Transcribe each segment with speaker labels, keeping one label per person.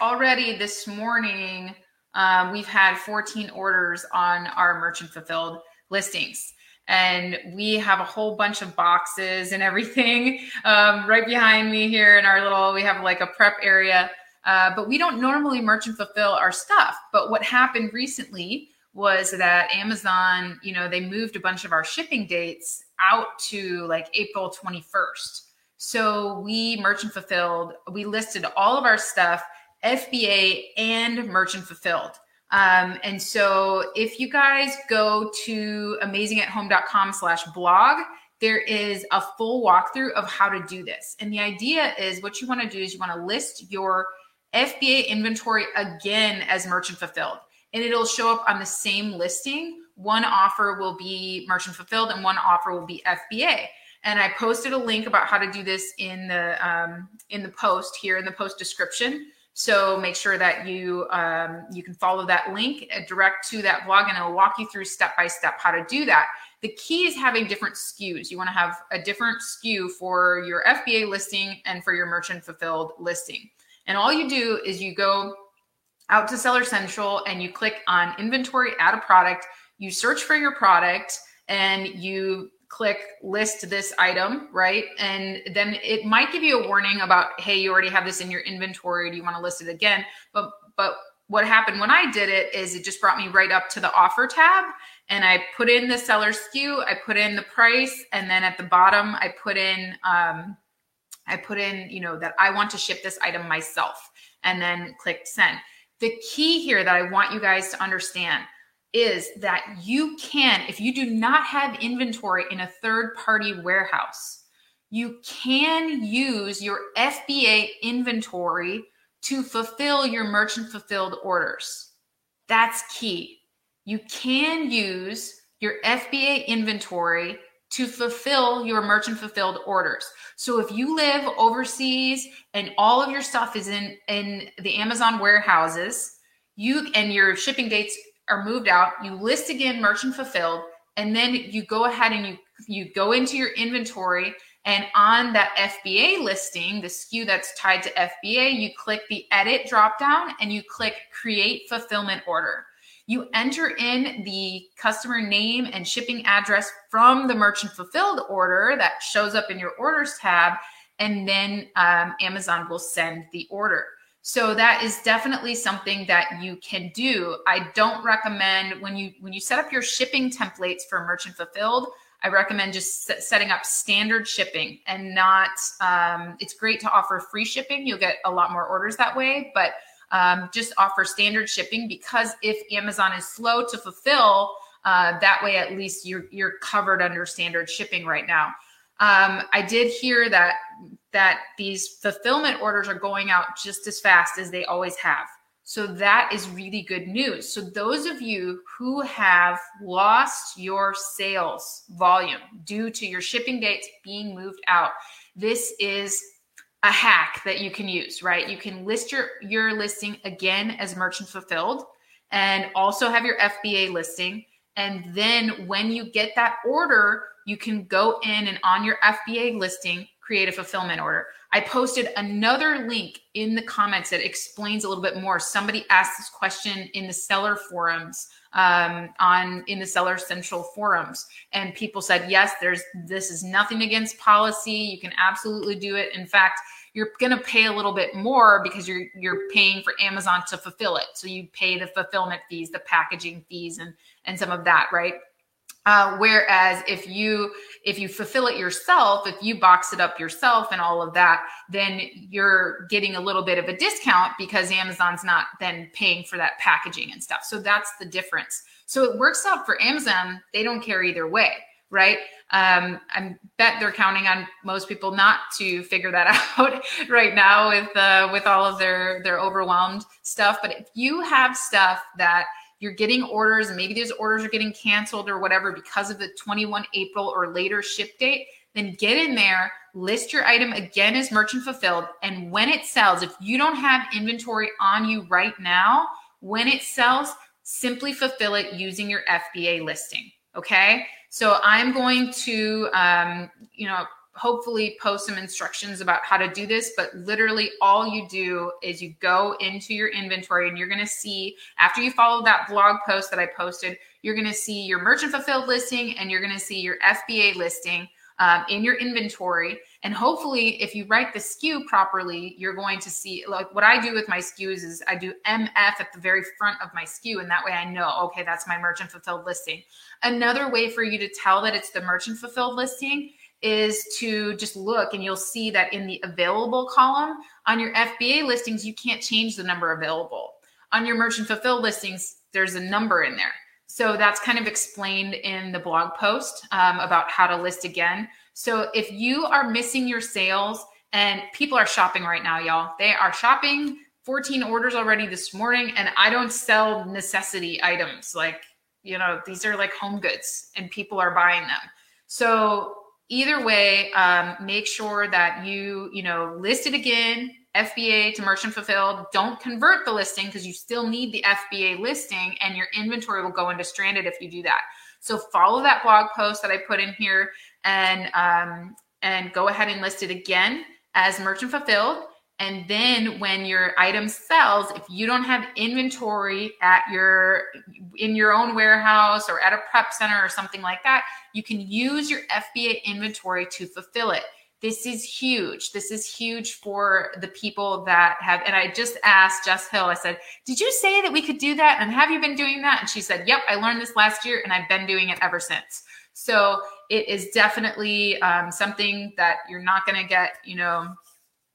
Speaker 1: already this morning, um, we've had 14 orders on our merchant fulfilled listings. And we have a whole bunch of boxes and everything um, right behind me here in our little, we have like a prep area. Uh, but we don't normally merchant fulfill our stuff. But what happened recently was that Amazon, you know, they moved a bunch of our shipping dates out to like April 21st. So we merchant fulfilled, we listed all of our stuff, FBA and merchant fulfilled. Um, and so if you guys go to amazingathome.com slash blog, there is a full walkthrough of how to do this. And the idea is what you want to do is you want to list your FBA inventory again as merchant fulfilled and it'll show up on the same listing. One offer will be merchant fulfilled and one offer will be FBA. And I posted a link about how to do this in the um, in the post here in the post description. So make sure that you um, you can follow that link uh, direct to that blog, and it'll walk you through step by step how to do that. The key is having different SKUs. You want to have a different SKU for your FBA listing and for your merchant fulfilled listing. And all you do is you go out to Seller Central and you click on inventory, add a product, you search for your product and you click list this item, right? And then it might give you a warning about, hey, you already have this in your inventory. Do you want to list it again? But but what happened when I did it is it just brought me right up to the offer tab and I put in the seller SKU, I put in the price, and then at the bottom I put in um, I put in, you know, that I want to ship this item myself and then click send. The key here that I want you guys to understand is that you can, if you do not have inventory in a third party warehouse, you can use your FBA inventory to fulfill your merchant fulfilled orders. That's key. You can use your FBA inventory to fulfill your merchant fulfilled orders. So if you live overseas and all of your stuff is in in the Amazon warehouses, you and your shipping dates are moved out, you list again merchant fulfilled and then you go ahead and you you go into your inventory and on that FBA listing, the SKU that's tied to FBA, you click the edit drop down and you click create fulfillment order. You enter in the customer name and shipping address from the merchant fulfilled order that shows up in your orders tab, and then um, Amazon will send the order. So that is definitely something that you can do. I don't recommend when you when you set up your shipping templates for merchant fulfilled. I recommend just setting up standard shipping and not. Um, it's great to offer free shipping. You'll get a lot more orders that way, but um, just offer standard shipping because if Amazon is slow to fulfill, uh, that way at least you're you're covered under standard shipping right now. Um, I did hear that that these fulfillment orders are going out just as fast as they always have. So that is really good news. So those of you who have lost your sales volume due to your shipping dates being moved out, this is a hack that you can use, right? You can list your your listing again as merchant fulfilled and also have your FBA listing and then when you get that order, you can go in and on your FBA listing create a fulfillment order. I posted another link in the comments that explains a little bit more. Somebody asked this question in the seller forums um, on in the seller central forums and people said yes there's this is nothing against policy you can absolutely do it in fact you're going to pay a little bit more because you're you're paying for Amazon to fulfill it so you pay the fulfillment fees the packaging fees and and some of that right uh, whereas if you if you fulfill it yourself, if you box it up yourself and all of that, then you're getting a little bit of a discount because Amazon's not then paying for that packaging and stuff. So that's the difference. So it works out for Amazon. They don't care either way, right? Um, I bet they're counting on most people not to figure that out right now with uh, with all of their their overwhelmed stuff. But if you have stuff that you're getting orders and maybe those orders are getting canceled or whatever because of the 21 April or later ship date, then get in there, list your item again as merchant fulfilled. And when it sells, if you don't have inventory on you right now, when it sells, simply fulfill it using your FBA listing. Okay. So I'm going to, um, you know, hopefully post some instructions about how to do this but literally all you do is you go into your inventory and you're going to see after you follow that blog post that i posted you're going to see your merchant fulfilled listing and you're going to see your fba listing um, in your inventory and hopefully if you write the SKU properly you're going to see like what i do with my SKUs is i do mf at the very front of my SKU and that way i know okay that's my merchant fulfilled listing another way for you to tell that it's the merchant fulfilled listing is to just look and you'll see that in the available column on your FBA listings, you can't change the number available. On your merchant fulfilled listings, there's a number in there. So that's kind of explained in the blog post um, about how to list again. So if you are missing your sales and people are shopping right now, y'all, they are shopping 14 orders already this morning, and I don't sell necessity items. Like, you know, these are like home goods and people are buying them. So either way, um, make sure that you, you know, list it again, FBA to merchant fulfilled. Don't convert the listing because you still need the FBA listing and your inventory will go into stranded if you do that. So follow that blog post that I put in here and um, and go ahead and list it again as merchant fulfilled. And then when your item sells, if you don't have inventory at your in your own warehouse or at a prep center or something like that, you can use your FBA inventory to fulfill it. This is huge. This is huge for the people that have. And I just asked Jess Hill, I said, Did you say that we could do that? And have you been doing that? And she said, Yep, I learned this last year and I've been doing it ever since. So it is definitely um, something that you're not going to get, you know,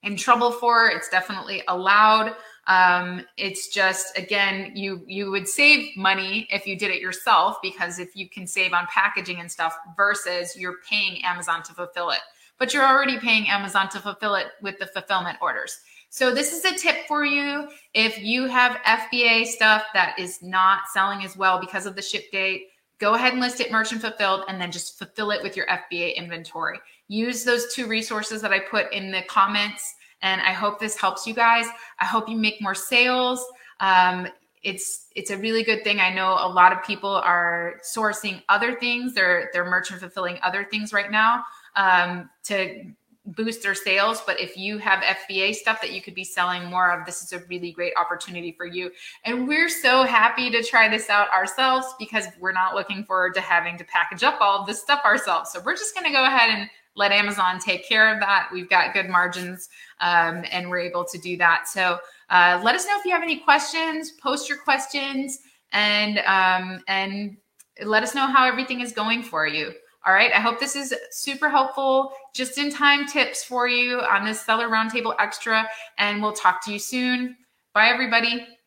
Speaker 1: in trouble for. It's definitely allowed. Um, it's just again, you you would save money if you did it yourself because if you can save on packaging and stuff versus you're paying Amazon to fulfill it. But you're already paying Amazon to fulfill it with the fulfillment orders. So this is a tip for you if you have FBA stuff that is not selling as well because of the ship date. Go ahead and list it merchant fulfilled and then just fulfill it with your FBA inventory use those two resources that I put in the comments. And I hope this helps you guys. I hope you make more sales. Um, it's it's a really good thing. I know a lot of people are sourcing other things. They're they're merchant fulfilling other things right now um, to boost their sales. But if you have FBA stuff that you could be selling more of, this is a really great opportunity for you. And we're so happy to try this out ourselves because we're not looking forward to having to package up all of this stuff ourselves. So we're just going to go ahead and let Amazon take care of that. We've got good margins um, and we're able to do that. So uh, let us know if you have any questions, post your questions and, um, and let us know how everything is going for you. All right. I hope this is super helpful, just in time tips for you on this Seller Roundtable Extra. And we'll talk to you soon. Bye, everybody.